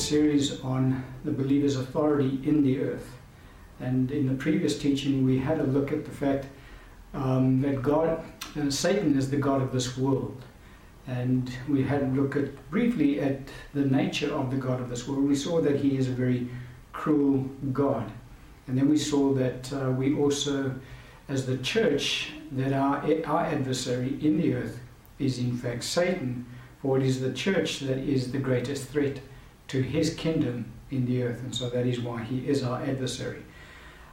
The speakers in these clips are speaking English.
series on the believer's authority in the earth. And in the previous teaching, we had a look at the fact um, that God, uh, Satan is the God of this world. And we had a look at briefly at the nature of the God of this world. We saw that he is a very cruel God. And then we saw that uh, we also, as the church, that our, our adversary in the earth is in fact Satan, for it is the church that is the greatest threat to his kingdom in the earth, and so that is why he is our adversary.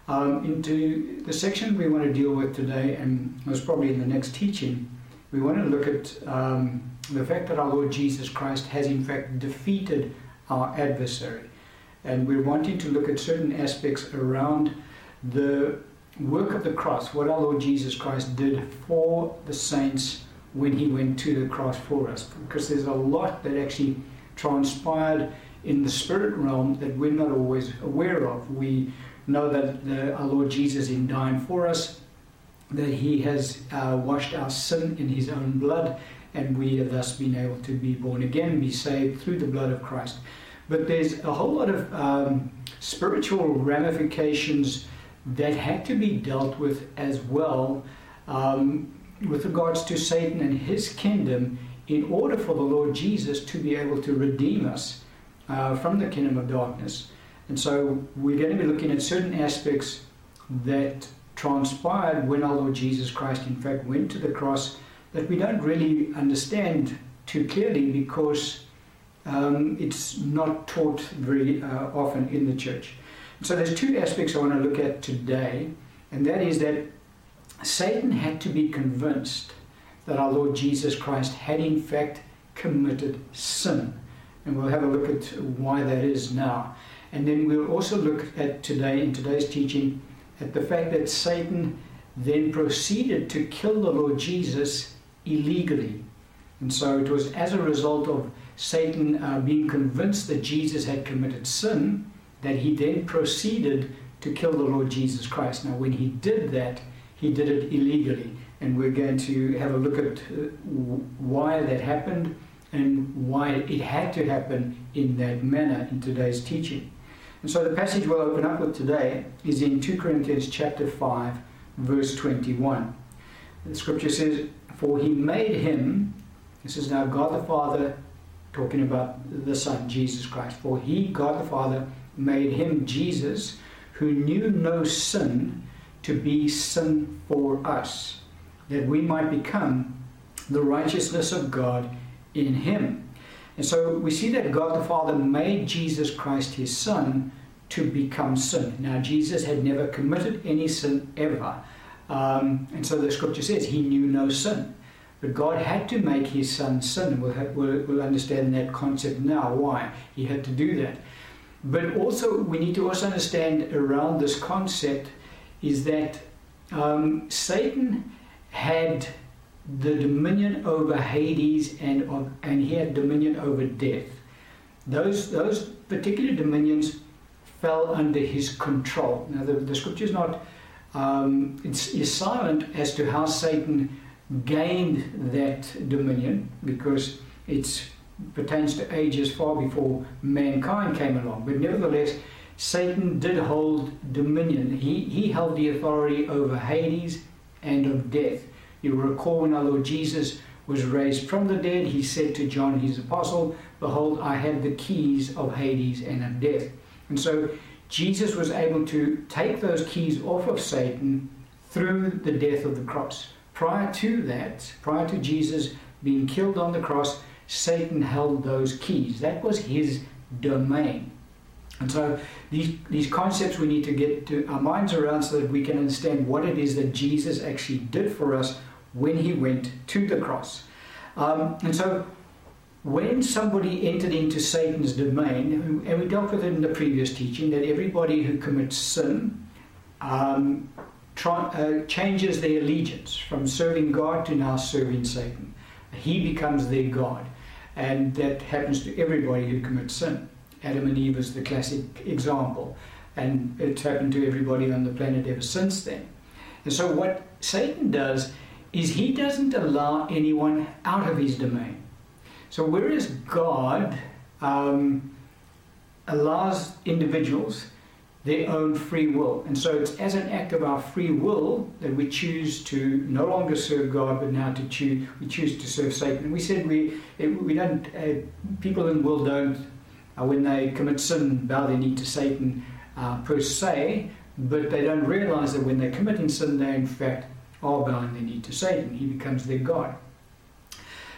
Um, into the section we want to deal with today, and most probably in the next teaching, we want to look at um, the fact that our Lord Jesus Christ has in fact defeated our adversary. And we're wanting to look at certain aspects around the work of the cross, what our Lord Jesus Christ did for the saints when he went to the cross for us. Because there's a lot that actually transpired in the spirit realm that we're not always aware of. We know that the, our Lord Jesus, in dying for us, that He has uh, washed our sin in His own blood, and we have thus been able to be born again, be saved through the blood of Christ. But there's a whole lot of um, spiritual ramifications that had to be dealt with as well um, with regards to Satan and his kingdom in order for the Lord Jesus to be able to redeem us uh, from the kingdom of darkness. And so we're going to be looking at certain aspects that transpired when our Lord Jesus Christ, in fact, went to the cross that we don't really understand too clearly because um, it's not taught very uh, often in the church. So there's two aspects I want to look at today, and that is that Satan had to be convinced that our Lord Jesus Christ had in fact committed sin. And we'll have a look at why that is now. And then we'll also look at today, in today's teaching, at the fact that Satan then proceeded to kill the Lord Jesus illegally. And so it was as a result of Satan uh, being convinced that Jesus had committed sin that he then proceeded to kill the Lord Jesus Christ. Now, when he did that, he did it illegally. And we're going to have a look at uh, why that happened and why it had to happen in that manner in today's teaching. And so the passage we'll open up with today is in 2 Corinthians chapter 5, verse 21. The scripture says, For he made him, this is now God the Father talking about the Son, Jesus Christ, for he, God the Father, made him, Jesus, who knew no sin, to be sin for us, that we might become the righteousness of God in him. And so we see that God the Father made Jesus Christ his Son to become sin. Now, Jesus had never committed any sin ever. Um, and so the scripture says he knew no sin. But God had to make his son sin. We'll, we'll, we'll understand that concept now, why he had to do that. But also, we need to also understand around this concept is that um, Satan had the dominion over Hades and, of, and he had dominion over death. Those, those particular dominions fell under his control. Now, the, the scripture is not um, it's, it's silent as to how Satan gained that dominion because it pertains to ages far before mankind came along. But nevertheless, Satan did hold dominion. He, he held the authority over Hades and of death. You recall when our Lord Jesus was raised from the dead, he said to John his apostle, Behold, I have the keys of Hades and of death. And so Jesus was able to take those keys off of Satan through the death of the cross. Prior to that, prior to Jesus being killed on the cross, Satan held those keys. That was his domain. And so these, these concepts we need to get to our minds around so that we can understand what it is that Jesus actually did for us when he went to the cross. Um, and so when somebody entered into Satan's domain, and we dealt with it in the previous teaching, that everybody who commits sin um, uh, changes their allegiance from serving God to now serving Satan. He becomes their God. And that happens to everybody who commits sin. Adam and Eve is the classic example. And it's happened to everybody on the planet ever since then. And so, what Satan does is he doesn't allow anyone out of his domain. So, whereas God um, allows individuals their own free will. And so it's as an act of our free will that we choose to no longer serve God, but now to choose we choose to serve Satan. And we said we we don't uh, people in the world don't uh, when they commit sin bow their knee to Satan uh, per se, but they don't realize that when they're committing sin, they in fact are bowing their knee to Satan. He becomes their God.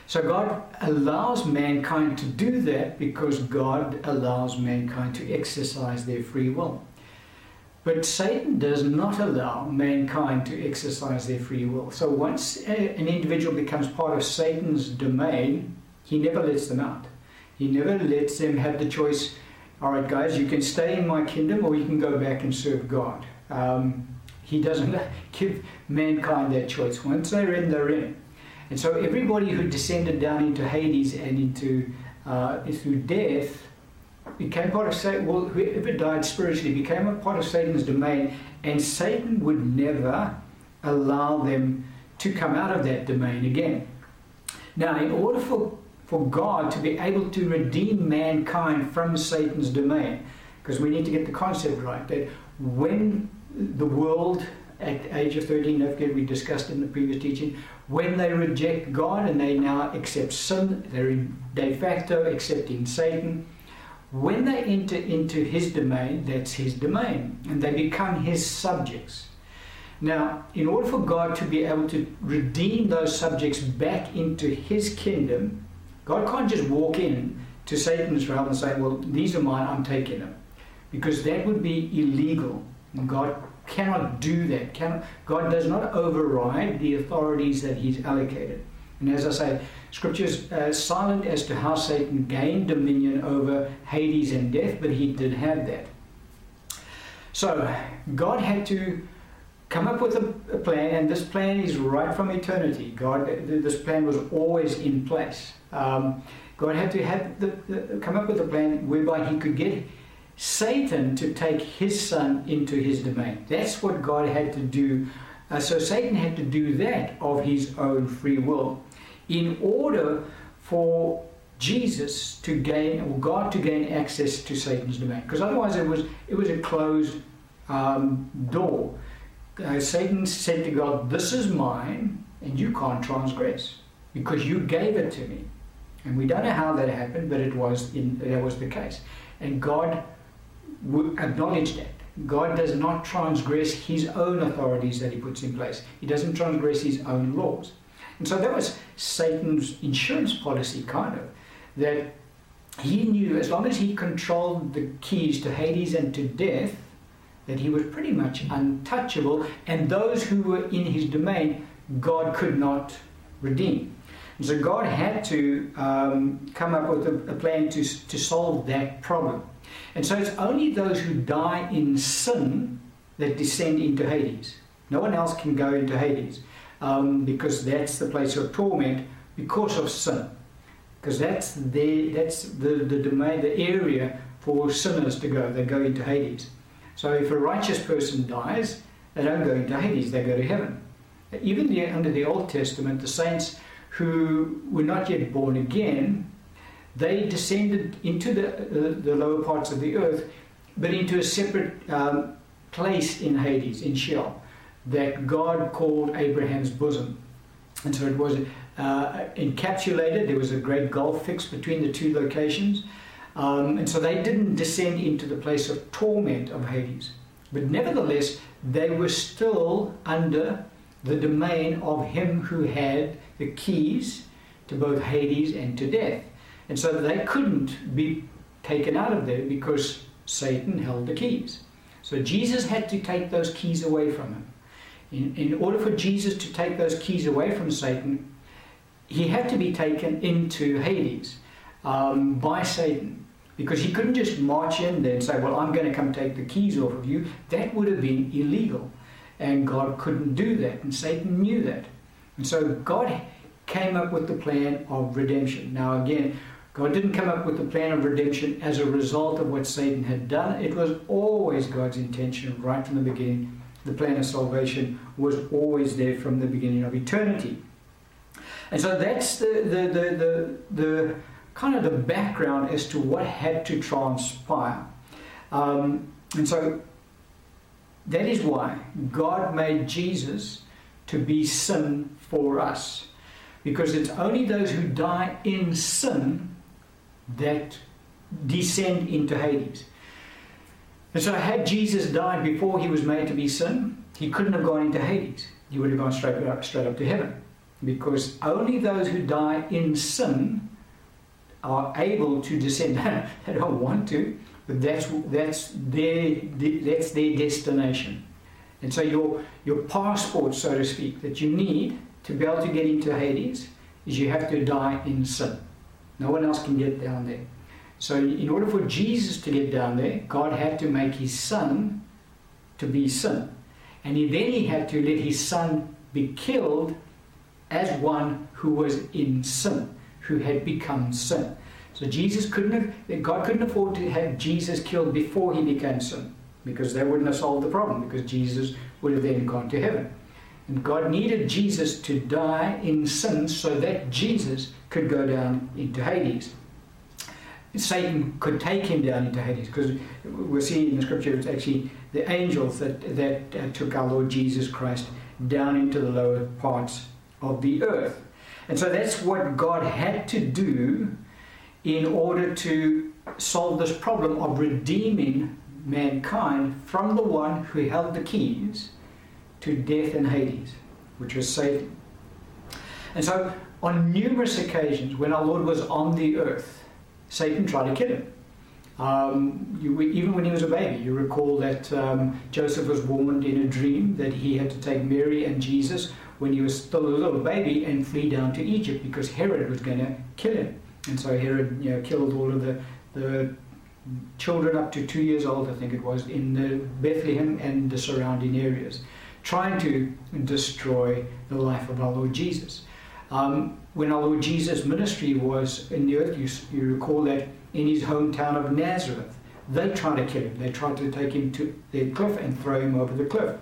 So God allows mankind to do that because God allows mankind to exercise their free will. But Satan does not allow mankind to exercise their free will. So once an individual becomes part of Satan's domain, he never lets them out. He never lets them have the choice all right, guys, you can stay in my kingdom or you can go back and serve God. Um, he doesn't give mankind that choice. Once they're in, they're in. And so everybody who descended down into Hades and into uh, through death became part of Satan. Well, whoever died spiritually became a part of Satan's domain, and Satan would never allow them to come out of that domain again. Now, in order for, for God to be able to redeem mankind from Satan's domain, because we need to get the concept right, that when the world at the age of 13, don't forget we discussed in the previous teaching, when they reject God and they now accept sin, they're de facto accepting Satan. When they enter into his domain, that's his domain, and they become his subjects. Now, in order for God to be able to redeem those subjects back into his kingdom, God can't just walk in to Satan's realm and say, Well, these are mine, I'm taking them. Because that would be illegal. God cannot do that. Cannot, God does not override the authorities that He's allocated. And as I say, Scripture is uh, silent as to how Satan gained dominion over Hades and death, but he did have that. So God had to come up with a, a plan, and this plan is right from eternity. God, this plan was always in place. Um, God had to have the, the, come up with a plan whereby He could get Satan to take his son into his domain. That's what God had to do. Uh, so Satan had to do that of his own free will in order for Jesus to gain, or God to gain access to Satan's domain. Because otherwise it was, it was a closed um, door. Uh, Satan said to God, This is mine, and you can't transgress because you gave it to me. And we don't know how that happened, but it was in, that was the case. And God acknowledge that. God does not transgress his own authorities that he puts in place. He doesn't transgress his own laws. And so that was Satan's insurance policy, kind of, that he knew as long as he controlled the keys to Hades and to death, that he was pretty much untouchable, and those who were in his domain, God could not redeem. And so God had to um, come up with a, a plan to, to solve that problem. And so it's only those who die in sin that descend into Hades. No one else can go into Hades um, because that's the place of torment because of sin. Because that's, the, that's the, the domain, the area for sinners to go. They go into Hades. So if a righteous person dies, they don't go into Hades, they go to heaven. Even the, under the Old Testament, the saints who were not yet born again they descended into the, uh, the lower parts of the earth, but into a separate um, place in Hades, in Sheol, that God called Abraham's bosom. And so it was uh, encapsulated, there was a great gulf fixed between the two locations. Um, and so they didn't descend into the place of torment of Hades. But nevertheless, they were still under the domain of him who had the keys to both Hades and to death. And so they couldn't be taken out of there because Satan held the keys. So Jesus had to take those keys away from him. In, in order for Jesus to take those keys away from Satan, he had to be taken into Hades um, by Satan. Because he couldn't just march in there and say, Well, I'm going to come take the keys off of you. That would have been illegal. And God couldn't do that. And Satan knew that. And so God came up with the plan of redemption. Now, again, God didn't come up with the plan of redemption as a result of what Satan had done. It was always God's intention right from the beginning. The plan of salvation was always there from the beginning of eternity. And so that's the, the, the, the, the kind of the background as to what had to transpire. Um, and so that is why God made Jesus to be sin for us. Because it's only those who die in sin that descend into Hades. And so, had Jesus died before he was made to be sin, he couldn't have gone into Hades. He would have gone straight up, straight up to heaven. Because only those who die in sin are able to descend. they don't want to, but that's, that's, their, that's their destination. And so, your, your passport, so to speak, that you need to be able to get into Hades is you have to die in sin. No one else can get down there. So, in order for Jesus to get down there, God had to make his son to be sin. And he, then he had to let his son be killed as one who was in sin, who had become sin. So Jesus couldn't have, God couldn't afford to have Jesus killed before he became sin, because that wouldn't have solved the problem, because Jesus would have then gone to heaven. And God needed Jesus to die in sin so that Jesus could go down into Hades. Satan could take him down into Hades because we're seeing in the scripture it's actually the angels that, that uh, took our Lord Jesus Christ down into the lower parts of the earth. And so that's what God had to do in order to solve this problem of redeeming mankind from the one who held the keys to death and Hades, which was Satan. And so, on numerous occasions, when our Lord was on the earth, Satan tried to kill him. Um, you, even when he was a baby, you recall that um, Joseph was warned in a dream that he had to take Mary and Jesus when he was still a little baby and flee down to Egypt because Herod was going to kill him. And so Herod you know, killed all of the, the children up to two years old, I think it was, in the Bethlehem and the surrounding areas, trying to destroy the life of our Lord Jesus. Um, when our Lord Jesus' ministry was in the earth, you, you recall that in his hometown of Nazareth, they tried to kill him. They tried to take him to the cliff and throw him over the cliff.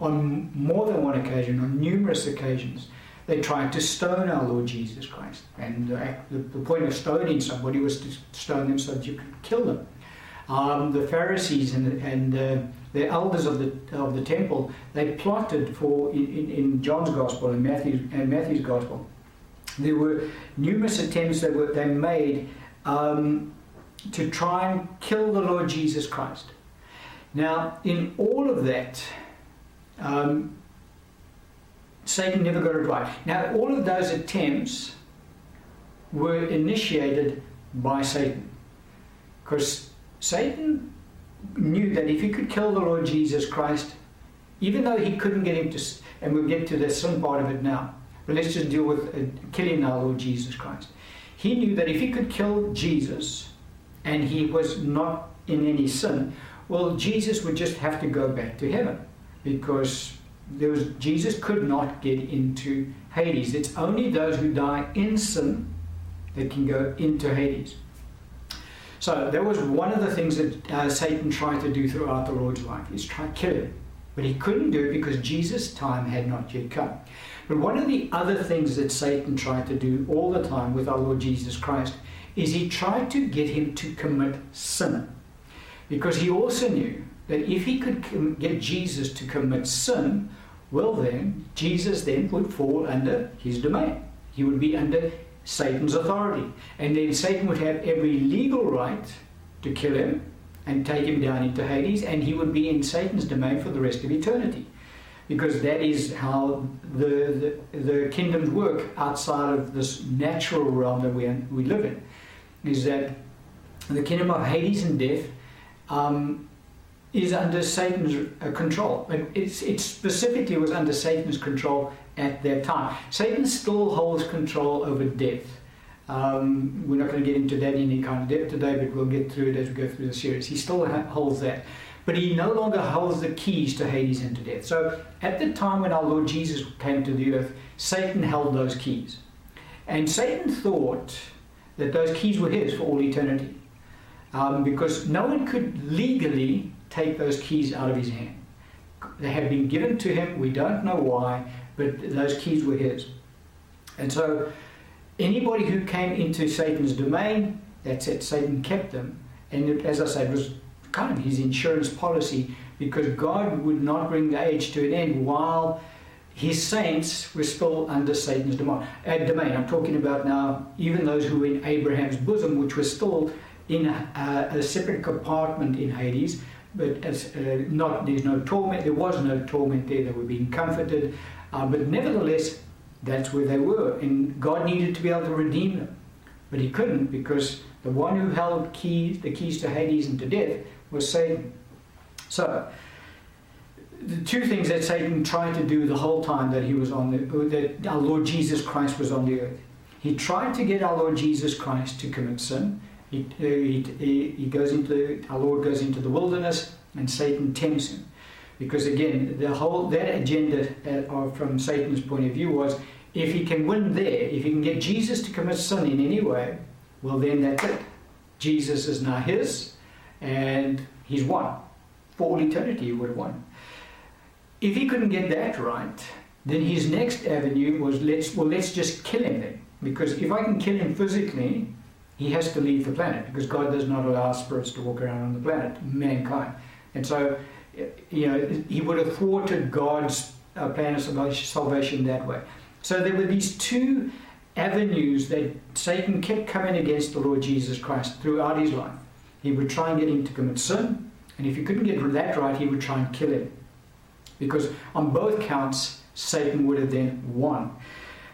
On more than one occasion, on numerous occasions, they tried to stone our Lord Jesus Christ. And the, the point of stoning somebody was to stone them so that you could kill them. Um, the Pharisees and, and uh, the elders of the of the temple they plotted for in, in John's gospel and Matthew's and Matthew's gospel. There were numerous attempts that were they made um, to try and kill the Lord Jesus Christ. Now, in all of that, um, Satan never got it right. Now, all of those attempts were initiated by Satan. Because Satan knew that if he could kill the Lord Jesus Christ, even though he couldn't get him to, and we'll get to the sin part of it now, but let's just deal with uh, killing our Lord Jesus Christ. He knew that if he could kill Jesus and he was not in any sin, well, Jesus would just have to go back to heaven because there was Jesus could not get into Hades. It's only those who die in sin that can go into Hades. So that was one of the things that uh, Satan tried to do throughout the Lord's life, is try to kill him. But he couldn't do it because Jesus' time had not yet come. But one of the other things that Satan tried to do all the time with our Lord Jesus Christ is he tried to get him to commit sin. Because he also knew that if he could get Jesus to commit sin, well then, Jesus then would fall under his domain. He would be under Satan's authority. And then Satan would have every legal right to kill him and take him down into Hades, and he would be in Satan's domain for the rest of eternity. Because that is how the, the, the kingdoms work outside of this natural realm that we, we live in. Is that the kingdom of Hades and death um, is under Satan's uh, control. It, it specifically was under Satan's control at that time. Satan still holds control over death. Um, we're not going to get into that in any kind of depth today, but we'll get through it as we go through the series. He still ha- holds that. But he no longer holds the keys to Hades and to death. So at the time when our Lord Jesus came to the earth, Satan held those keys. And Satan thought that those keys were his for all eternity. Um, because no one could legally take those keys out of his hand. They had been given to him, we don't know why, but those keys were his. And so anybody who came into Satan's domain, that's it, Satan kept them. And it, as I said, was kind of his insurance policy because God would not bring the age to an end while his saints were still under Satan's uh, domain. I'm talking about now even those who were in Abraham's bosom, which were still in a, a separate compartment in Hades. But as uh, not, there's no torment. There was no torment there. They were being comforted, uh, but nevertheless, that's where they were, and God needed to be able to redeem them, but He couldn't because the one who held keys, the keys to Hades and to death, was Satan. So the two things that Satan tried to do the whole time that he was on the that our Lord Jesus Christ was on the earth. He tried to get our Lord Jesus Christ to commit sin. He, goes into our Lord goes into the wilderness and Satan tempts him. Because again, the whole that agenda uh, from Satan's point of view was if he can win there, if he can get Jesus to commit sin in any way, well then that's it. Jesus is now his and he's won. For all eternity he would have won. If he couldn't get that right, then his next avenue was let's well let's just kill him then. Because if I can kill him physically, he has to leave the planet because God does not allow spirits to walk around on the planet, mankind. And so, you know, he would have thwarted God's uh, plan of salvation that way. So there were these two avenues that Satan kept coming against the Lord Jesus Christ throughout his life. He would try and get him to commit sin, and if he couldn't get that right, he would try and kill him. Because on both counts, Satan would have then won.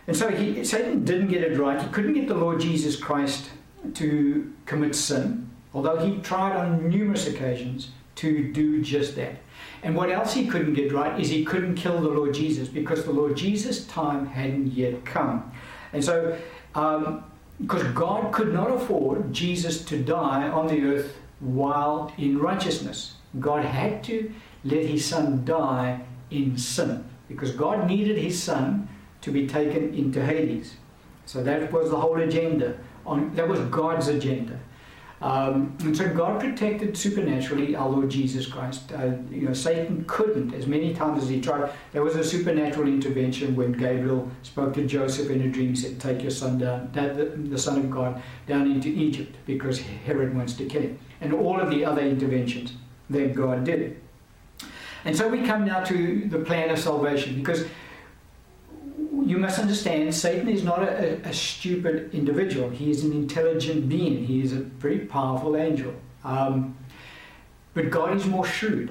And so he, Satan didn't get it right. He couldn't get the Lord Jesus Christ to commit sin, although he tried on numerous occasions to do just that. And what else he couldn't get right is he couldn't kill the Lord Jesus because the Lord Jesus' time hadn't yet come. And so, um, because God could not afford Jesus to die on the earth while in righteousness, God had to let his son die in sin because God needed his son to be taken into Hades. So that was the whole agenda. On, that was God's agenda. Um, and so God protected supernaturally our Lord Jesus Christ. Uh, you know, Satan couldn't, as many times as he tried. There was a supernatural intervention when Gabriel spoke to Joseph in a dream, said, "Take your son down, the, the Son of God, down into Egypt, because Herod wants to kill him." And all of the other interventions that God did. And so we come now to the plan of salvation, because you must understand Satan is not a, a, stupid individual. He is an intelligent being. He is a very powerful angel. Um, but God is more shrewd.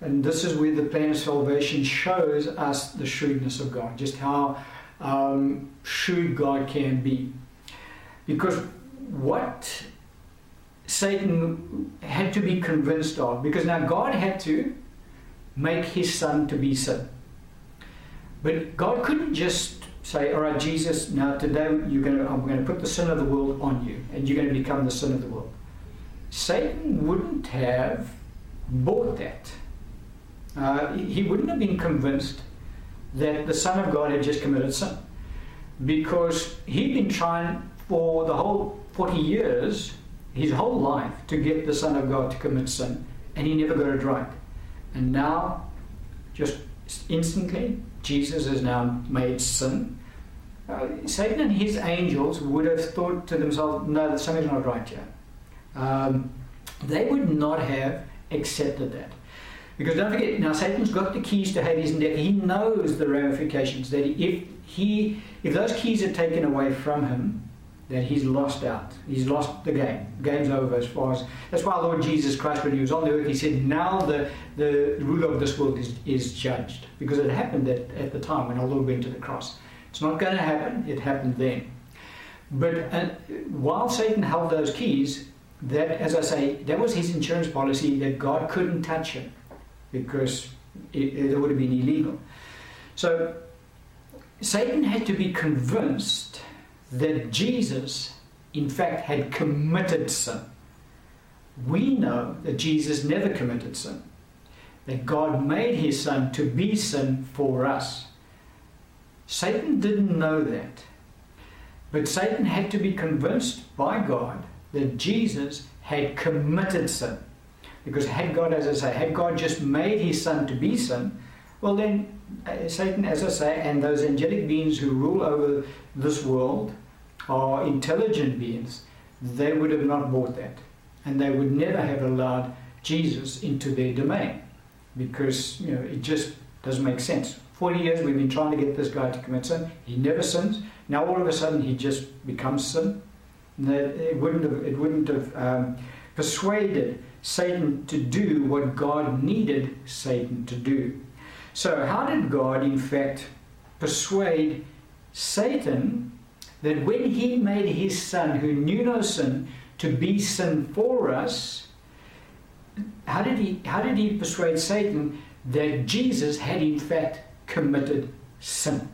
And this is where the plan of salvation shows us the shrewdness of God, just how um, shrewd God can be. Because what Satan had to be convinced of, because now God had to make his son to be sin. But God couldn't just say, all right, Jesus, now today you're going to, I'm going to put the sin of the world on you, and you're going to become the sin of the world. Satan wouldn't have bought that. Uh, he wouldn't have been convinced that the Son of God had just committed sin. Because he'd been trying for the whole 40 years, his whole life, to get the Son of God to commit sin, and he never got it right. And now, just instantly, Jesus has now made sin. Uh, Satan and his angels would have thought to themselves, no, something's not right here. Um, they would not have accepted that. Because don't forget, now Satan's got the keys to Hades and death. He knows the ramifications that if he, if those keys are taken away from him, that he's lost out. He's lost the game. game's over as far as. That's why Lord Jesus Christ, when he was on the earth, he said, Now the, the ruler of this world is, is judged. Because it happened at, at the time when our Lord went to the cross. It's not going to happen, it happened then. But uh, while Satan held those keys, that, as I say, that was his insurance policy that God couldn't touch him because it, it would have been illegal. So Satan had to be convinced that Jesus, in fact, had committed sin. We know that Jesus never committed sin, that God made his son to be sin for us. Satan didn't know that. But Satan had to be convinced by God that Jesus had committed sin. Because had God, as I say, had God just made his son to be sin, well then uh, Satan, as I say, and those angelic beings who rule over this world are intelligent beings, they would have not bought that. And they would never have allowed Jesus into their domain because you know it just doesn't make sense. 40 years we've been trying to get this guy to commit sin. He never sins. Now all of a sudden he just becomes sin. It wouldn't have, it wouldn't have um, persuaded Satan to do what God needed Satan to do. So, how did God, in fact, persuade Satan that when he made his son, who knew no sin, to be sin for us, how did he, how did he persuade Satan that Jesus had, in fact, committed sin?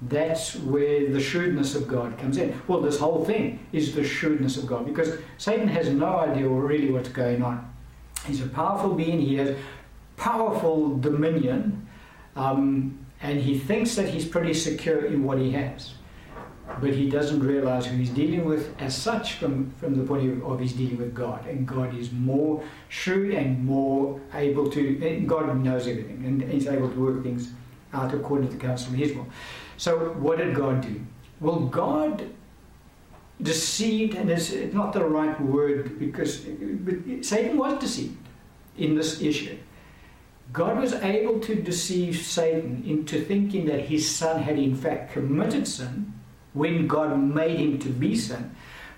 That's where the shrewdness of God comes in. Well, this whole thing is the shrewdness of God because Satan has no idea really what's going on. He's a powerful being, he has powerful dominion, um, and he thinks that he's pretty secure in what he has. But he doesn't realize who he's dealing with as such from, from the point of view of he's dealing with God. And God is more shrewd and more able to, God knows everything, and he's able to work things out according to the counsel of his will. So, what did God do? Well, God deceived, and it's not the right word because Satan was deceived in this issue. God was able to deceive Satan into thinking that his son had in fact committed sin when God made him to be sin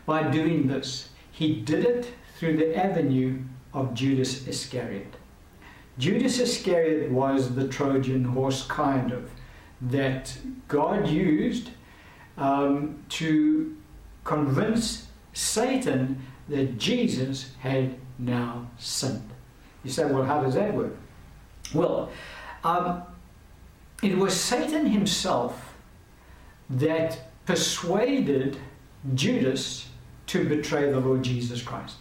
by doing this. He did it through the avenue of Judas Iscariot. Judas Iscariot was the Trojan horse, kind of that God used um, to convince Satan that Jesus had now sinned. You say, well, how does that work? Well, um, it was Satan himself that persuaded Judas to betray the Lord Jesus Christ.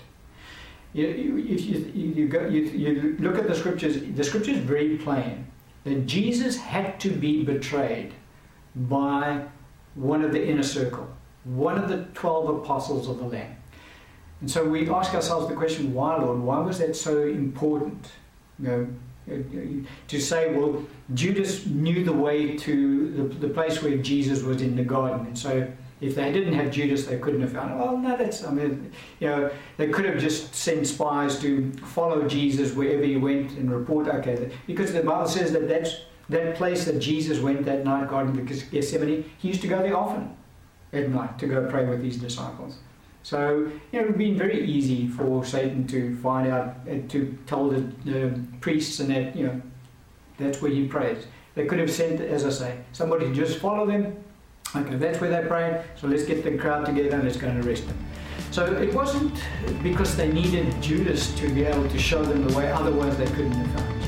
You, you, if you, go, you look at the scriptures, the scripture is very plain that Jesus had to be betrayed by one of the inner circle, one of the 12 apostles of the Lamb. And so we ask ourselves the question, why, Lord? Why was that so important? You know, to say, well, Judas knew the way to the, the place where Jesus was in the garden. And so if they didn't have Judas, they couldn't have found. Well, no, that's. I mean, you know, they could have just sent spies to follow Jesus wherever he went and report. Okay, because the Bible says that that's that place that Jesus went that night, Garden of Gethsemane. He used to go there often at night to go pray with his disciples. So you know, it would have been very easy for Satan to find out and to tell the, the priests and that you know that's where he prays. They could have sent, as I say, somebody to just follow them Okay, that's where they prayed, so let's get the crowd together and let's go and arrest them. So it wasn't because they needed Judas to be able to show them the way, otherwise they couldn't have found.